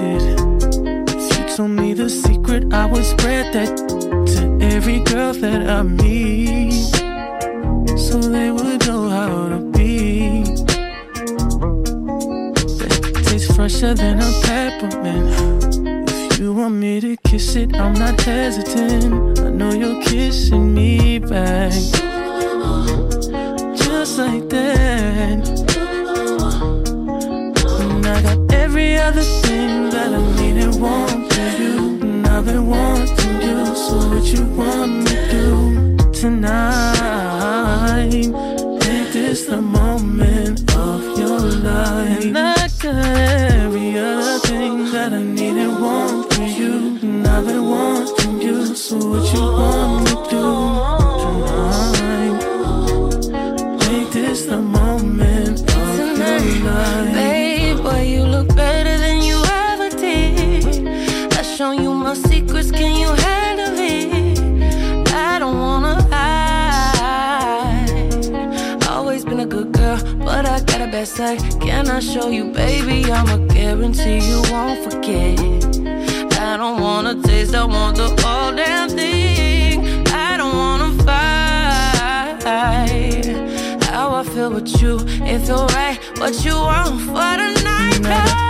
did. If you told me the secret, I would spread that to every girl that I meet. So they would know how to be. That tastes fresher than a peppermint. If you want me to kiss it, I'm not hesitant. I know you're kissing me back. Just like that. And I got every other that I needed want from you. And I've been wanting you, so what you want me to do tonight? Make this the moment of your life. And I got every other thing that I needed want from you. And I've been wanting you, so what you want Can I show you, baby? I'ma guarantee you won't forget. I don't wanna taste, I want the whole damn thing. I don't wanna fight. How I feel with you, it feel right. What you want for the night?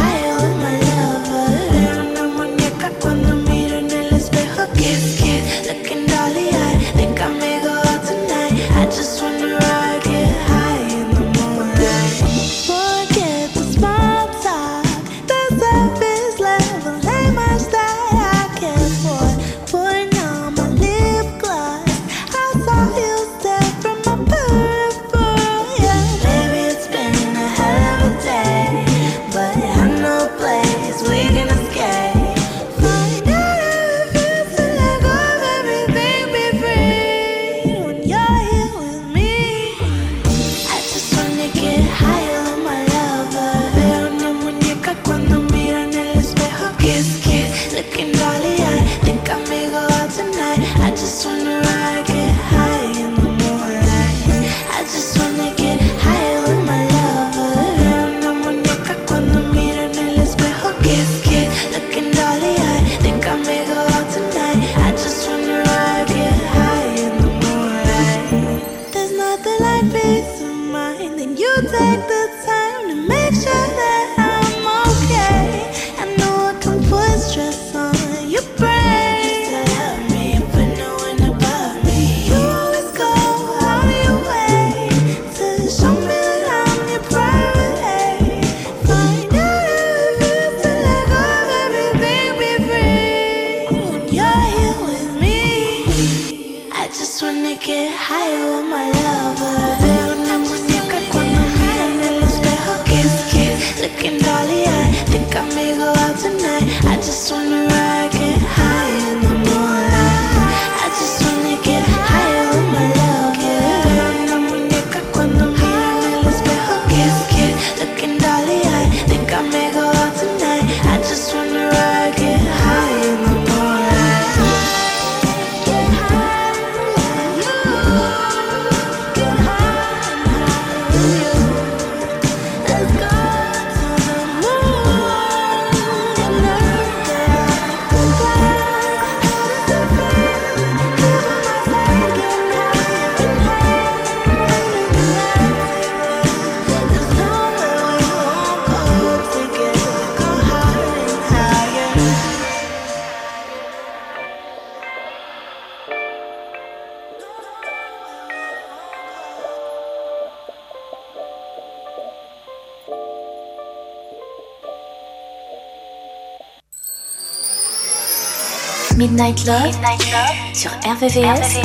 Midnight Love, sur RVVS,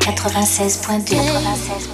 96.2.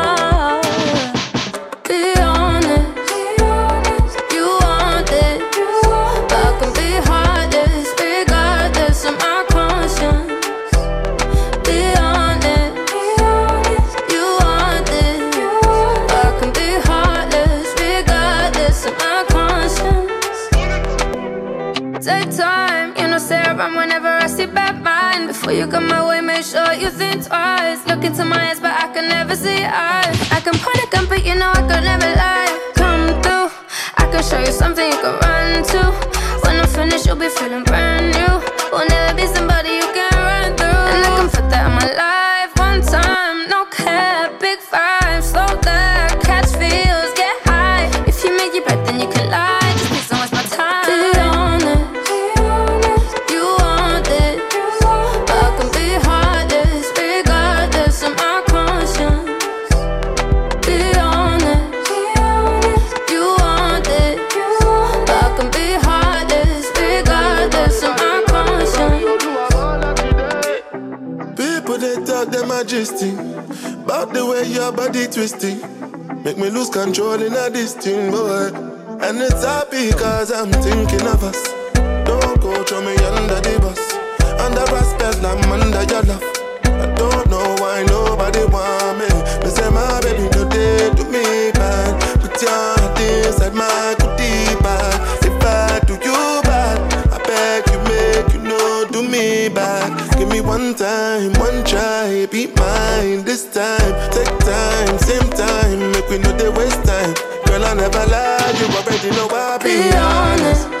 Into my eyes, but I can never see eyes. I can point a gun, but you know I could never lie. Come through, I can show you something you can run to. When I'm finished, you'll be feeling brand new. Will never be somebody me lose control a this thing, boy. And it's happy cause I'm thinking of us. Don't go throw me under the bus. Under respect, I'm under your love. I don't know why nobody want me. Me say my baby no day to me bad. Put your heart inside my we know they waste time. Girl I never lie You already know I be, Be honest, you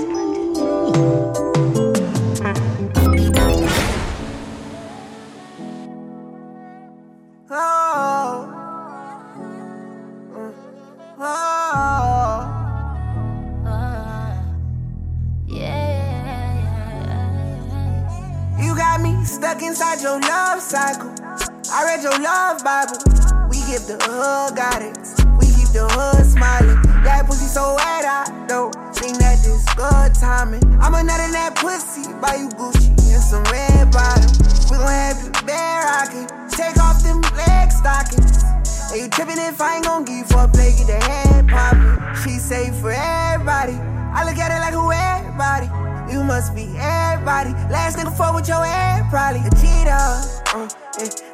Uh.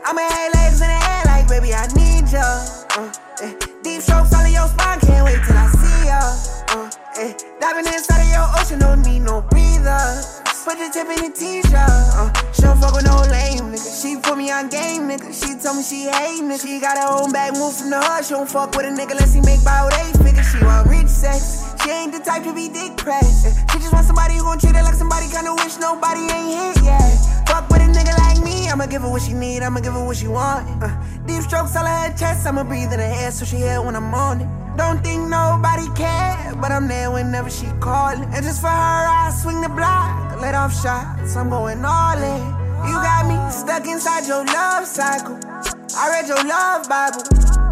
I'ma have legs in the air like, baby, I need ya. Uh, yeah. Deep strokes all in your spine, can't wait till I see ya. Uh, yeah. Diving inside of your ocean, don't need no breather. Put the tip in the t-shirt. Uh, she don't fuck with no lame nigga. She put me on game, nigga. She told me she hate me. She got her own bag, move from the hood. She don't fuck with a nigga unless he make about eight figures. She want rich sex. She ain't the type to be dick pressed. She just want somebody who gon' treat her like somebody kinda wish nobody ain't hit yet. Fuck with a nigga like I'ma give her what she need, I'ma give her what she want. Uh, deep strokes all her chest, I'ma breathe in her air so she hear when I'm on it. Don't think nobody care, but I'm there whenever she callin'. And just for her, I swing the block, let off shots, I'm going all in. You got me stuck inside your love cycle. I read your love Bible.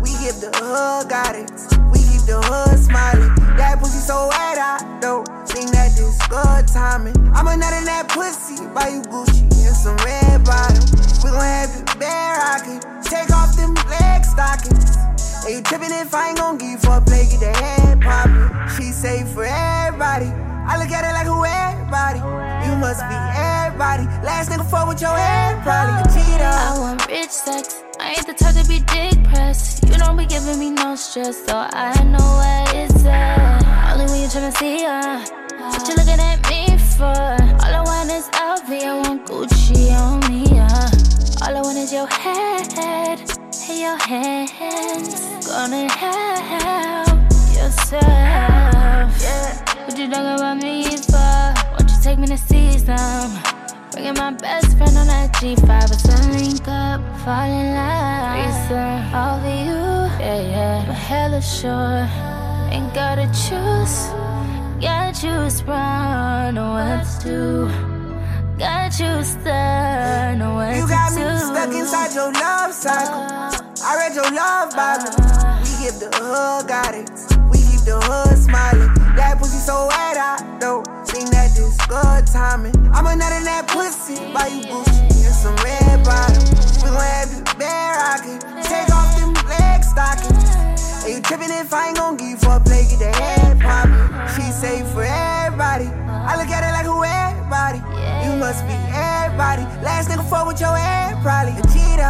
We give the hood guidance. We keep the hood smiling. That pussy so wet, I don't think that this good timing. I'm a nut in that pussy, buy you Gucci and some red bottoms. We gon' have you bare rockin'. Take off them leg stockings. Are you trippin' if I ain't gon' give for a play, get the head poppin'. She safe for everybody. I look at it like who everybody. You must be everybody. Last nigga fuck with your head, probably a cheater. I want rich sex. I ain't the type to be dick pressed. You don't be giving me no stress, so I know where it's at. Only when you tryna see her. What you looking at me for? All I want is LV, I want Gucci on me, yeah. All I want is your head and your hands. Gonna help yourself. What you talking about me for? Won't you take me to see some? Bringing my best friend on that G5, it's a link up, fall in love. Reason all for you, yeah, yeah. But hella sure, ain't gotta choose. Got you sprung, know what to. Got you stuck, know what You got me do. stuck inside your love cycle. I read your love Bible. We give the hood guidance. We keep the hood smiling. That pussy so wet, I don't think that this good timing. I'm a nut in that pussy, buy you Gucci and some red bottoms. We gon' have you bare rockin'. Take off them leg stockings. Are you trippin' if I ain't gon' give you for a play, get the head poppin'. She say for everybody. I look at it like who everybody. You must be everybody. Last nigga fuck with your head, probably a cheater.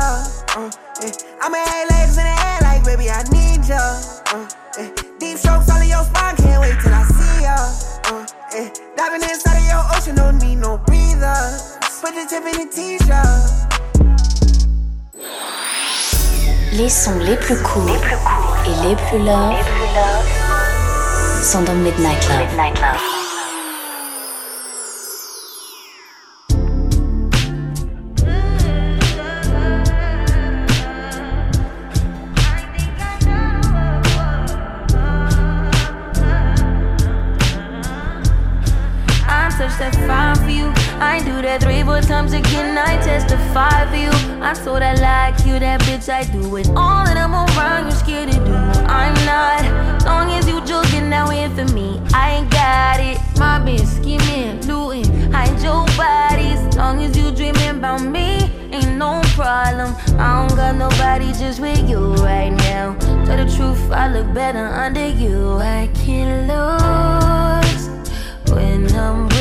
Uh, yeah. I'ma have legs in the air like baby, I need ya. Uh, yeah. Deep strokes all in your spine, can't wait till I see ya. Uh, yeah. Diving inside of your ocean, don't need no breather. Put the tip in the t-shirt. Les sons les plus courts et les plus love sont dans Midnight Love. I'm I do that three, four times again. I testify for you. I'm so that like you, that bitch. I do it all, and I'm around. You're scared to do. I'm not. Long as you joking now in for me, I ain't got it. My bitch scheming, looting, hide your bodies. Long as you dreaming about me, ain't no problem. I don't got nobody just with you right now. Tell the truth, I look better under you. I can't lose when I'm.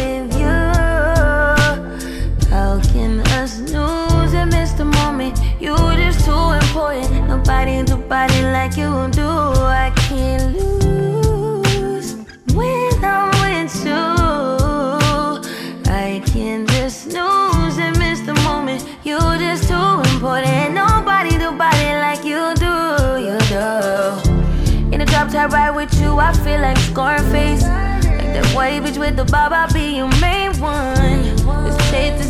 How can us lose and miss the moment? You just too important. Nobody do body like you do. I can't lose when I'm with you. I can't just lose and miss the moment. You just too important. Nobody do body like you do. You do. In the drop top ride with you, I feel like Scarface. Like that white bitch with the bob, I'll be your main one.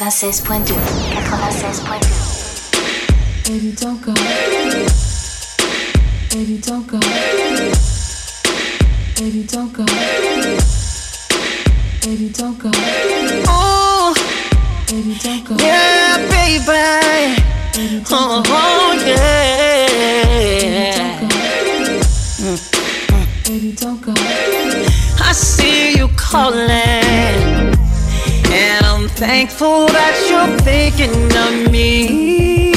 96.2 96.2 Baby, don't go. Baby, don't go. Baby, don't go. Baby, don't go. Oh, Baby, don't yeah, baby. Baby, Oh, oh yeah. don't go. Baby, don't go. I see you calling, and I'm thankful that you're thinking of me.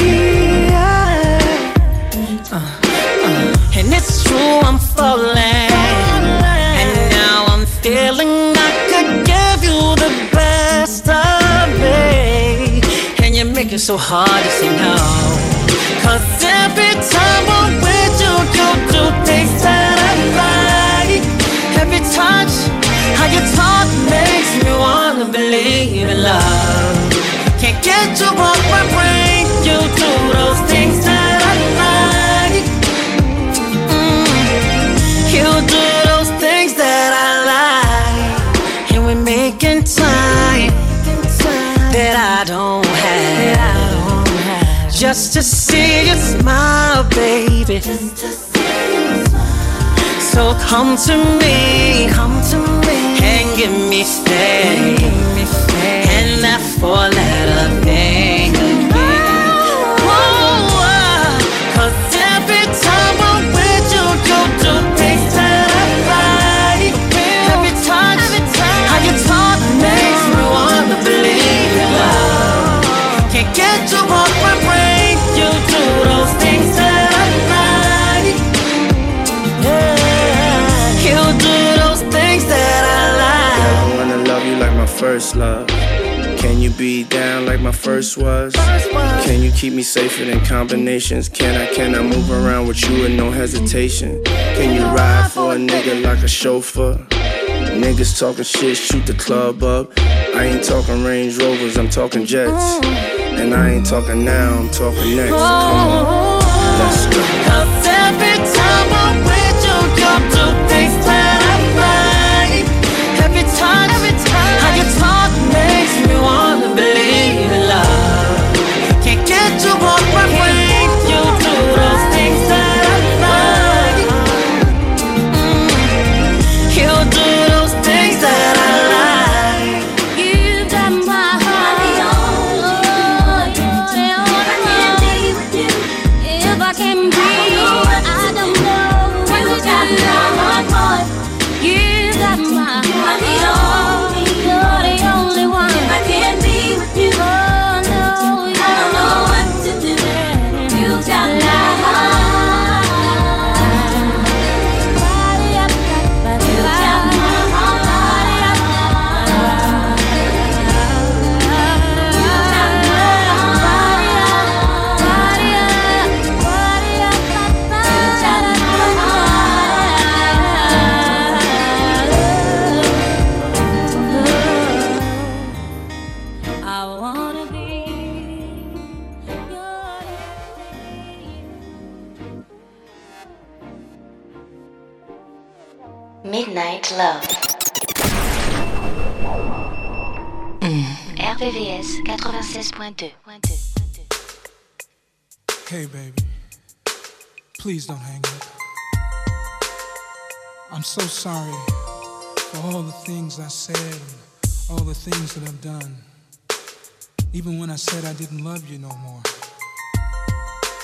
Uh, uh, and it's true, I'm falling, and now I'm feeling like I could give you the best of me. And you make it so hard to say no. Cause every time I'm with you, you do things that I like. Every touch, how you talk me believe in love. Can't get you off my brain, you do those things that I like. Mm, You do those things that I like. And we're making time that I don't have. Just to see you smile, baby. So come to me, come to me, and give me stay, letter thing 'cause every time I'm with you, you do things that I like. Every touch, talk makes me wanna believe in love. Can't get you off my brain. You do those things that I like. Yeah, you do those things that I like. I wanna love you like my first love. Can you be down like my first was? Can you keep me safer than combinations? Can I, can I move around with you with no hesitation? Can you ride for a nigga like a chauffeur? Niggas talking shit, shoot the club up. I ain't talking Range Rovers, I'm talking jets. And I ain't talking now, I'm talking next. Come on, let's go. 96.2. Hey, baby. Please don't hang up. I'm so sorry for all the things I said and all the things that I've done. Even when I said I didn't love you no more.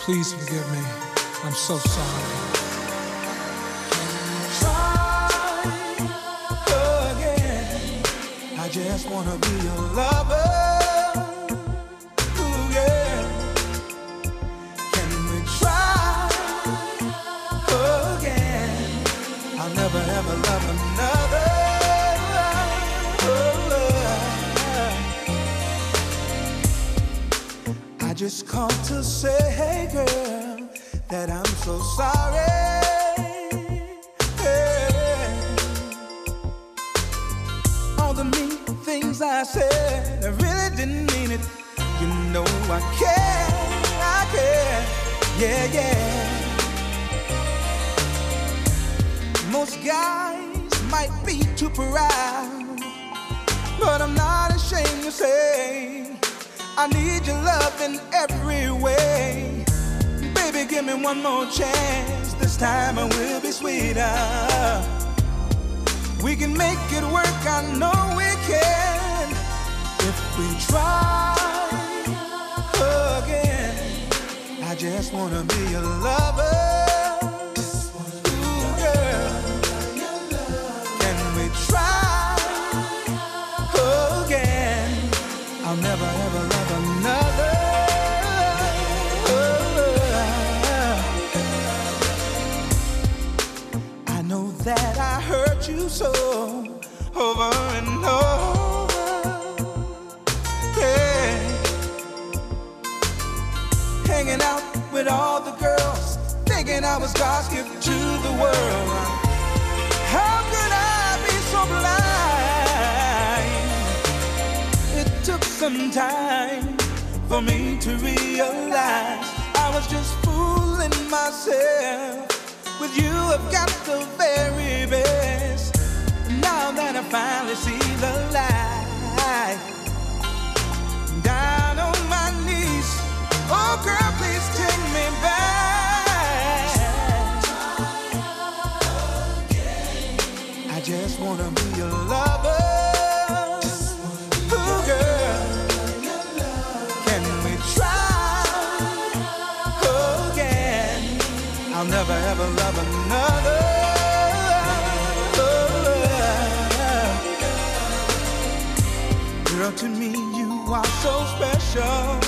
Please forgive me. I'm so sorry. Try again. I just wanna be your lover. Never love another. I just called to say, hey girl, that I'm so sorry. All the mean things I said, I really didn't mean it. You know I care, I care, yeah, yeah. Most guys might be too proud, but I'm not ashamed to say I need your love in every way. Baby, give me one more chance. This time I will be sweeter. We can make it work, I know we can. If we try again, I just wanna be a lover. I'll never ever love another. I know that I hurt you so over and over. Yeah. Hanging out with all the girls, thinking I was God's gift to the world. Some time for me to realize I was just fooling myself. With you, I've got the very best. Now that I finally see the light, down on my knees, oh girl, please take me back. I just wanna be your lover. Never love another. Girl, to me you are so special,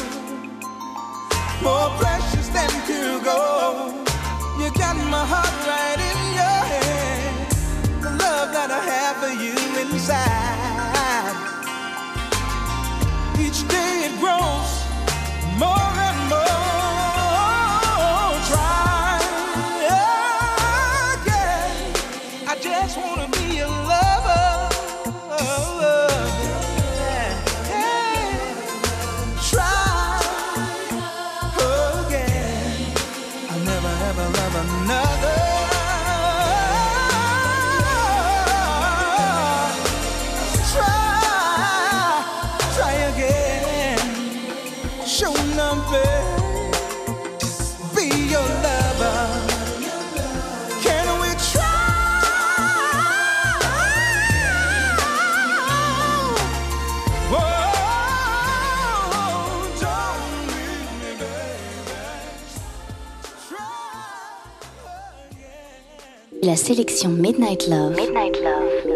more precious than pure gold. You got my heart right La sélection Midnight Love.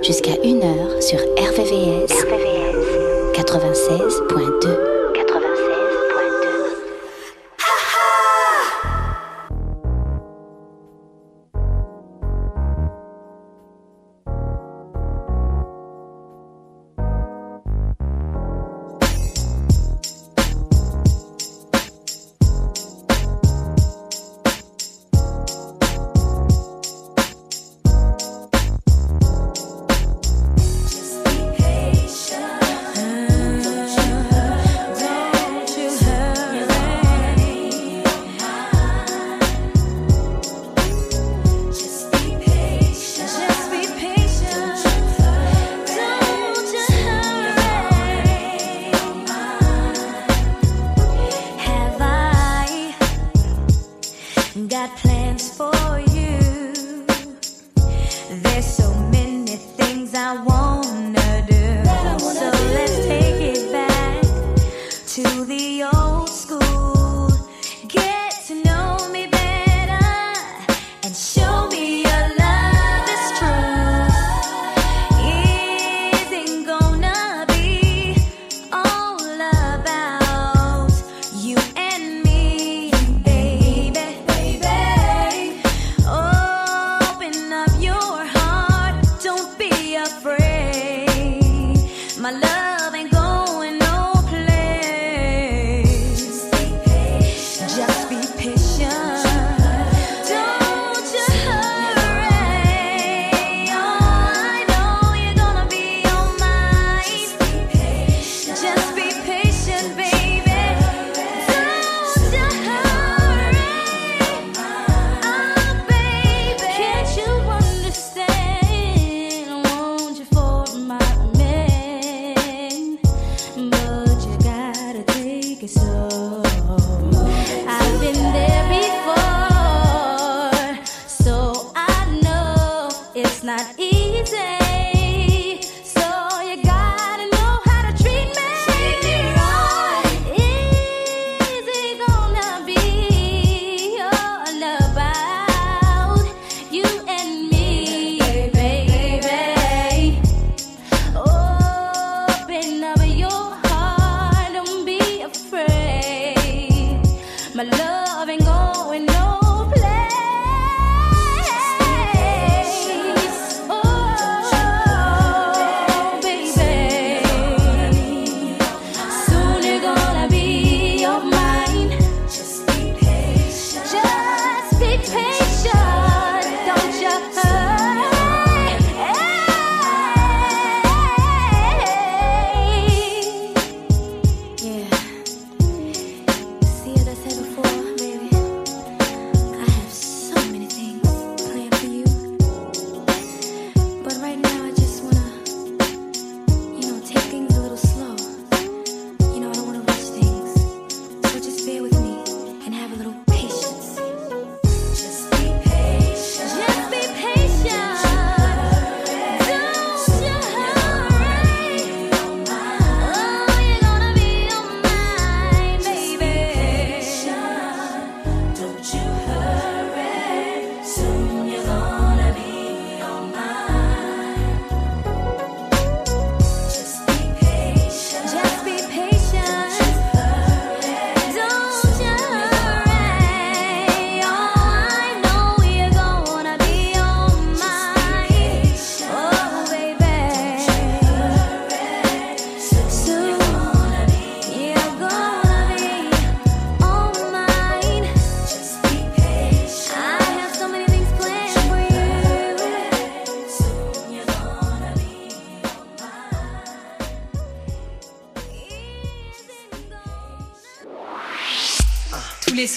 Jusqu'à 1h sur RVVS. 96.2. got plans for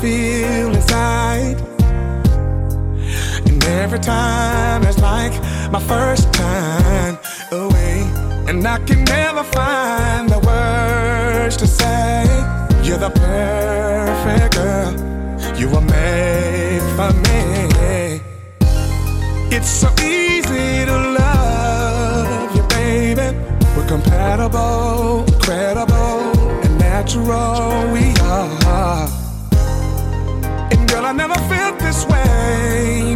feel inside. And every time it's like my first time away. And I can never find the words to say. You're the perfect girl, you were made for me. It's so easy to love you, baby. We're compatible, credible, and natural. We are never felt this way.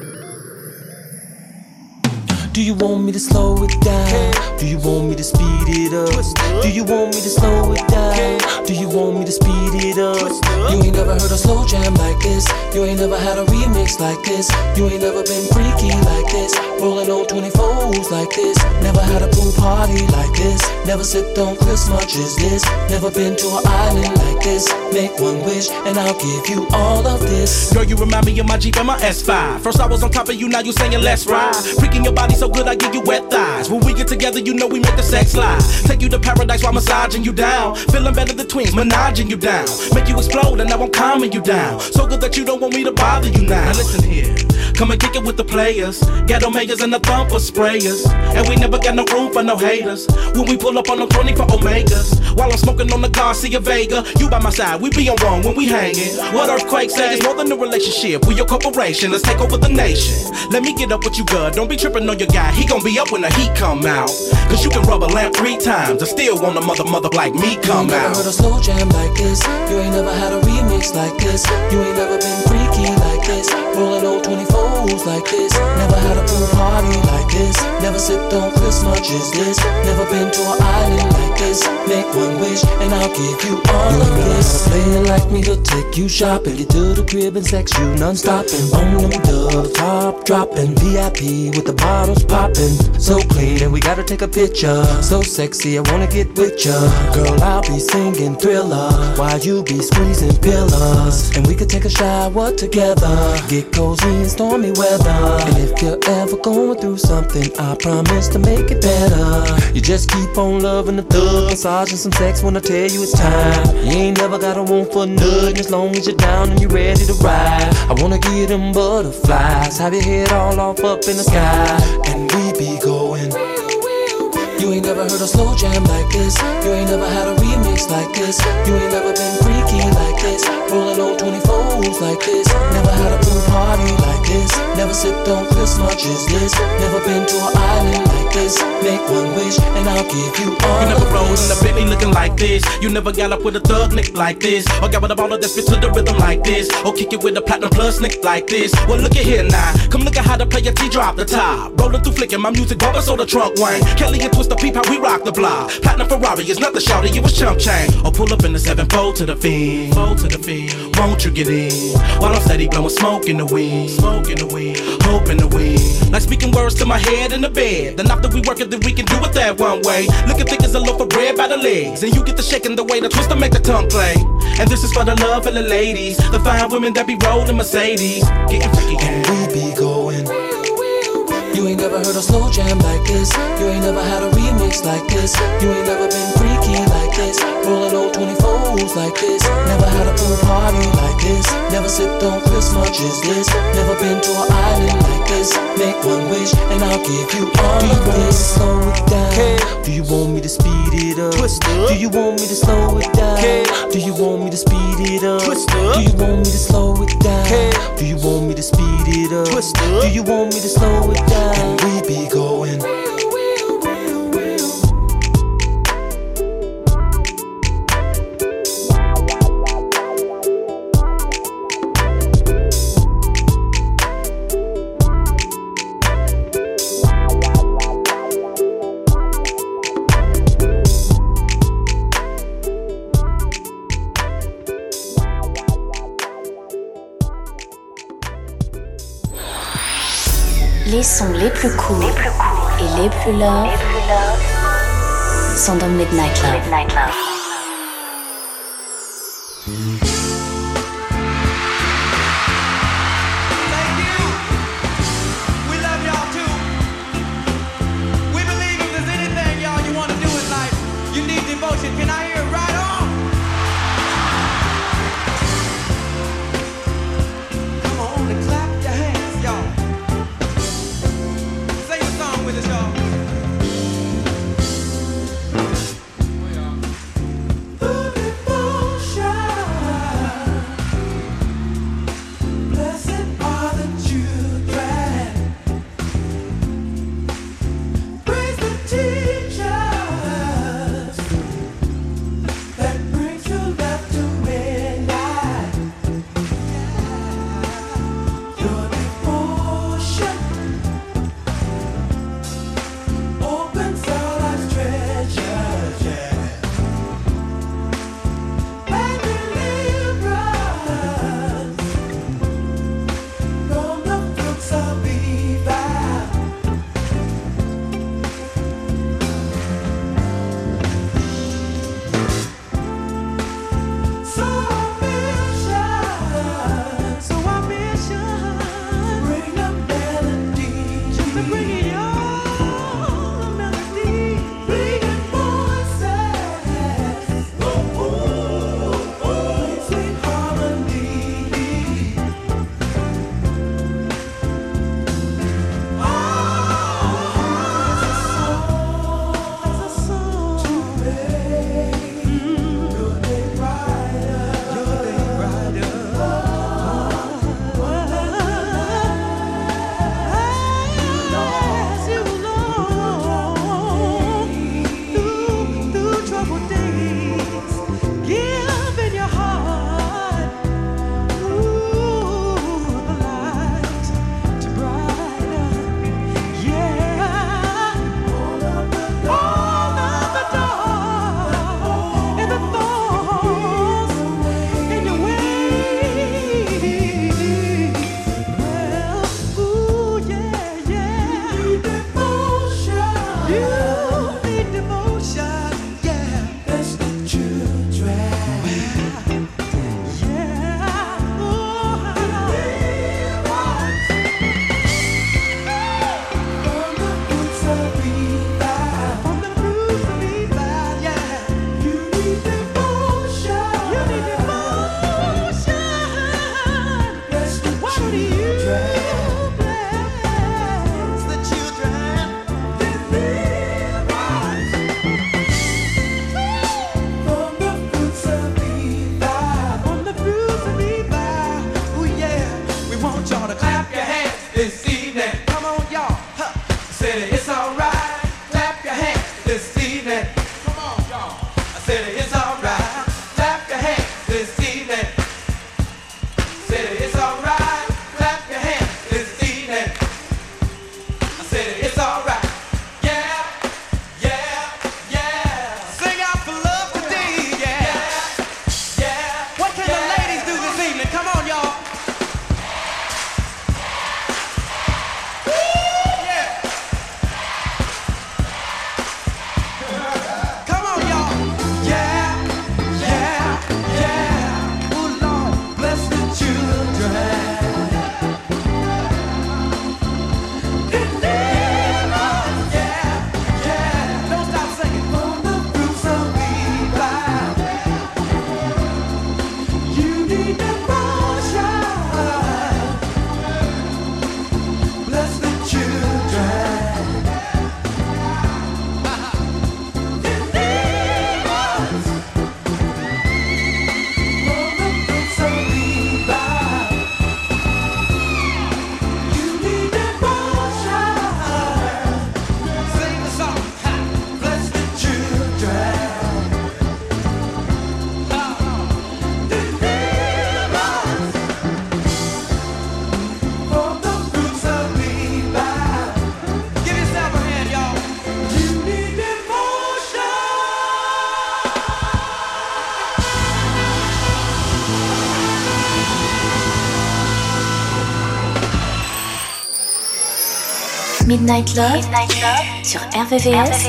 Do you want me to slow it down? Do you want me to speed it up? Do you want me to slow it down? Do you want me to speed it up? You ain't never heard a slow jam like this. You ain't never had a remix like this. You ain't never been freaky like this. Rolling on 24s like this. Never had a pool party like this. Never sipped on Cris much as this. Never been to an island like this. Make one wish and I'll give you all of this. Girl, you remind me of my Jeep and my S5. First I was on top of you, now you saying let's ride. Freaking your body so good, I give you wet thighs. When we get together, you know we make the sex slide. Take you to paradise while massaging you down. Feeling better than twins, menaging you down. Make you explode, and now I'm calming you down. So good that you don't want me to bother you now. Now listen here. Come and kick it with the players. Ghetto mayors and the thumper sprayers. And we never got no room for no haters. When we pull up on the Tony for Omegas. While I'm smoking on the Garcia Vega. You by my side, we be on wrong when we hanging. What earthquake say is more than a relationship. We your corporation, let's take over the nation. Let me get up with you, girl. Don't be tripping on your guy. He gon' be up when the heat come out. Cause you can rub a lamp three times. I still want a mother mother like me come you out. Never heard a slow jam like this. You ain't never had a remix like this. You ain't never been freaky like this. Rolling old 24 hoes like this. Never had a pool party like this. Never sipped on Cris much as this. Never been to an island like this. Make one wish and I'll give you all you of this me to take you shopping. Get to the crib and sex you non-stopping. On them dubs, top dropping. VIP with the bottles popping. So clean and we gotta take a picture. So sexy, I wanna get with ya. Girl, I'll be singing thriller while you be squeezing pillars. And we could take a shower together. Get cozy in stormy weather. And if you're ever going through something, I promise to make it better. You just keep on loving the thug, massaging some sex when I tell you it's time. You ain't never got a want for nothing as long as you're down and you're ready to ride. I wanna get them butterflies, have your head all off up in the sky, and we be going. You ain't never heard a slow jam like this. You ain't never had a remix like this. You ain't never been freaky like this. Rolling on 24s like this. Never had a pool party like this. Never sipped on Cris much as this. Never been to an island like this. Make one wish and I'll give you all You never rode in the Bentley looking like this. You never got up with a thug nick like this. Or got with a baller that spit to the rhythm like this. Or kick it with a platinum plus nick like this. Well, look at here now. Come look at how the play a T drop the top. Rolling through flicking my music bumping so the trunk wang. Kelly and Twist the peep how we rock the block. Platinum Ferrari is nothing shouty, it was chump chain. Or pull up in the 7 4 to the fiend. Fold to the fiend. Won't you get in? While I'm steady blowing smoke in the wind. Smoke in the wind. Hope in the wind. Like speaking words to my head in the bed. Then after we work it, then we can do it that one way. Looking thick as a loaf of bread by the legs. And you get the shaking the way the twist to make the tongue play. And this is for the love of the ladies. The fine women that be rolling Mercedes. Getting freaky and we be going. You ain't never heard a slow jam like this. You ain't never had a remix like this. You ain't never been freaky this. Rolling on 24s like this. Never had a pool party like this. Never sipped on Cris much as this. Never been to an island like this. Make one wish and I'll give you all of want me to this. slow it down? Do you want me to speed it up? Do you want me to slow it down? Do you want me to speed it up? Do you want me to slow it down? Do you want me to speed it up? Do you want me to slow sont dans Midnight Love, sur RVVS,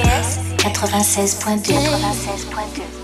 96.2.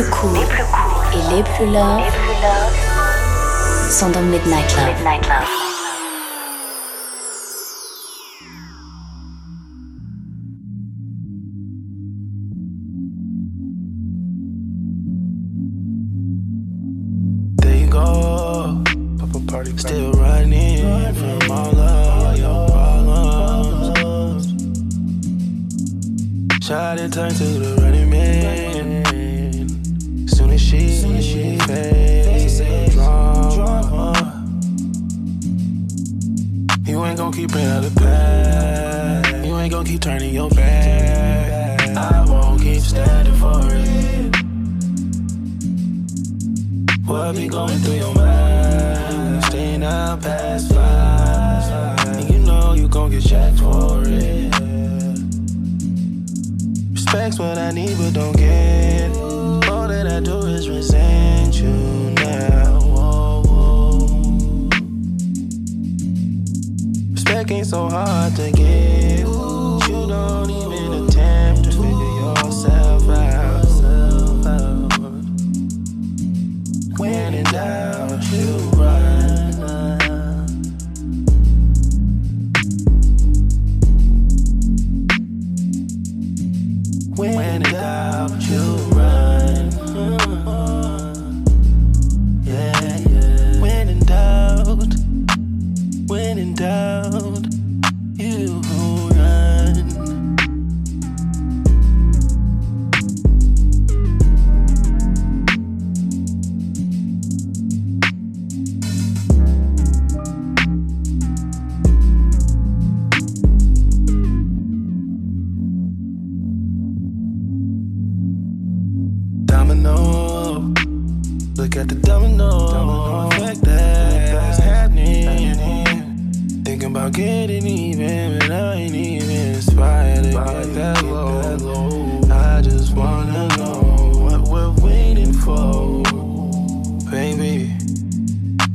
plus courts les plus courts et les plus longs sont dans Midnight Love. Midnight Love. Still running from all of your problems. Turn to the running man. she, soon as she fades, drama. You ain't gon' keep it out of the You ain't gon' keep turning your back. I won't keep standing for it. What be going through your mind? Staying out past five. And you know you gon' get checked for it. Respect's what I need, but don't get working so hard to get.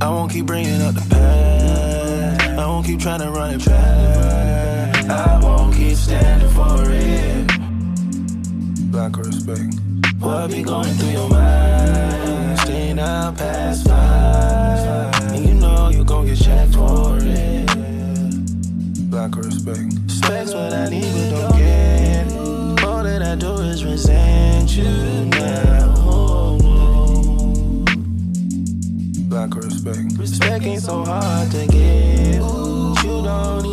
I won't keep bringing up the past. I won't keep trying to run it back. I won't keep standing for it. Lack of respect. What be going through your mind? Staying out past five. And you know you gon' get checked for it. Lack of respect. Respects, what I need but don't get. All that I do is resent you now. Respect. Respect ain't so hard to get. You don't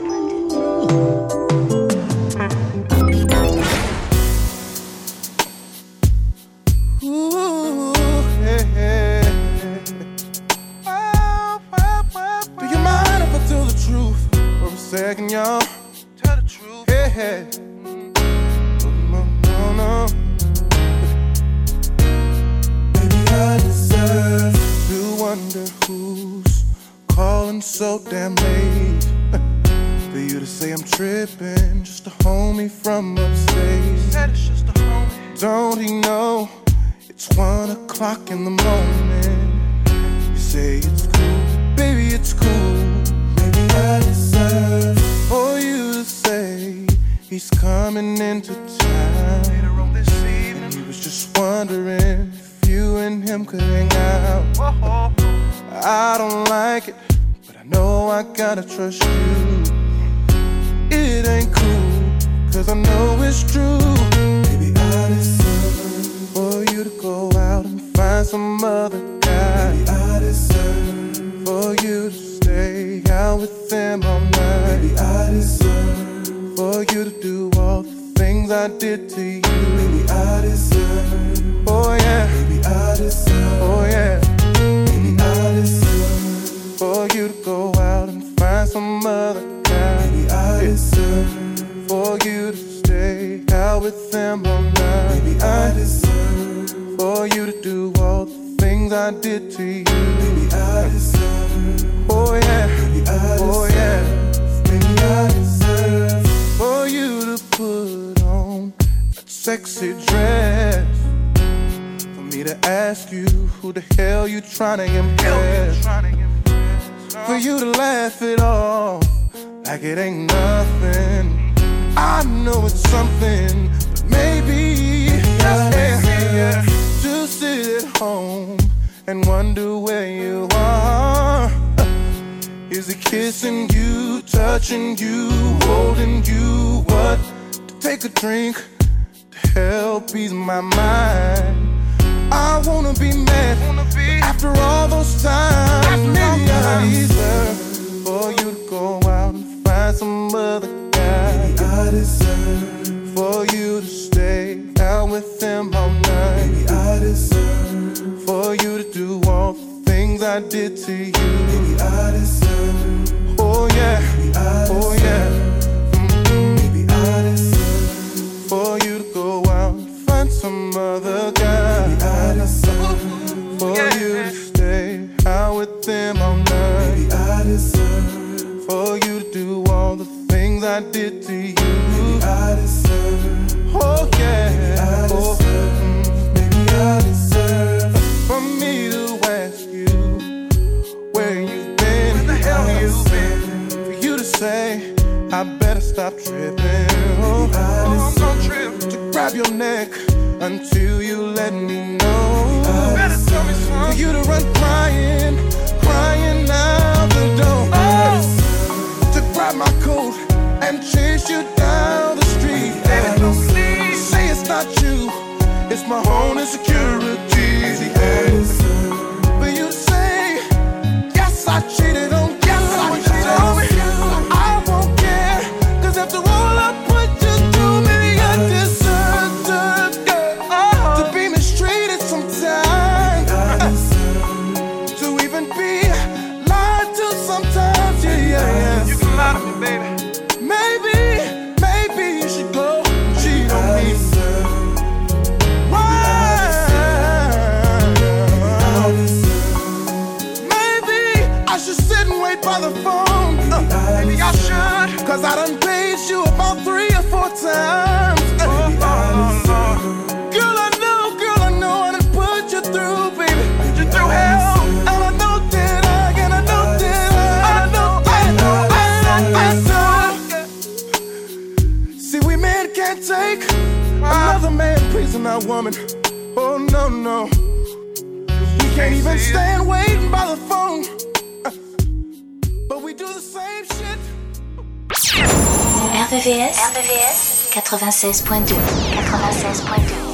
take a drink to help ease my mind. I wanna be mad wanna be after all those times. After it's not for you to go out and find some other guy. Maybe I deserve for you to stay out with them all night. Maybe I deserve for you to do all the things I did to you. sometimes, yeah, yeah, yeah. my woman. Oh no no. We can't even stand waiting by the phone. Uh, but we do the same shit. RVVS, RVVS 96.2 96.2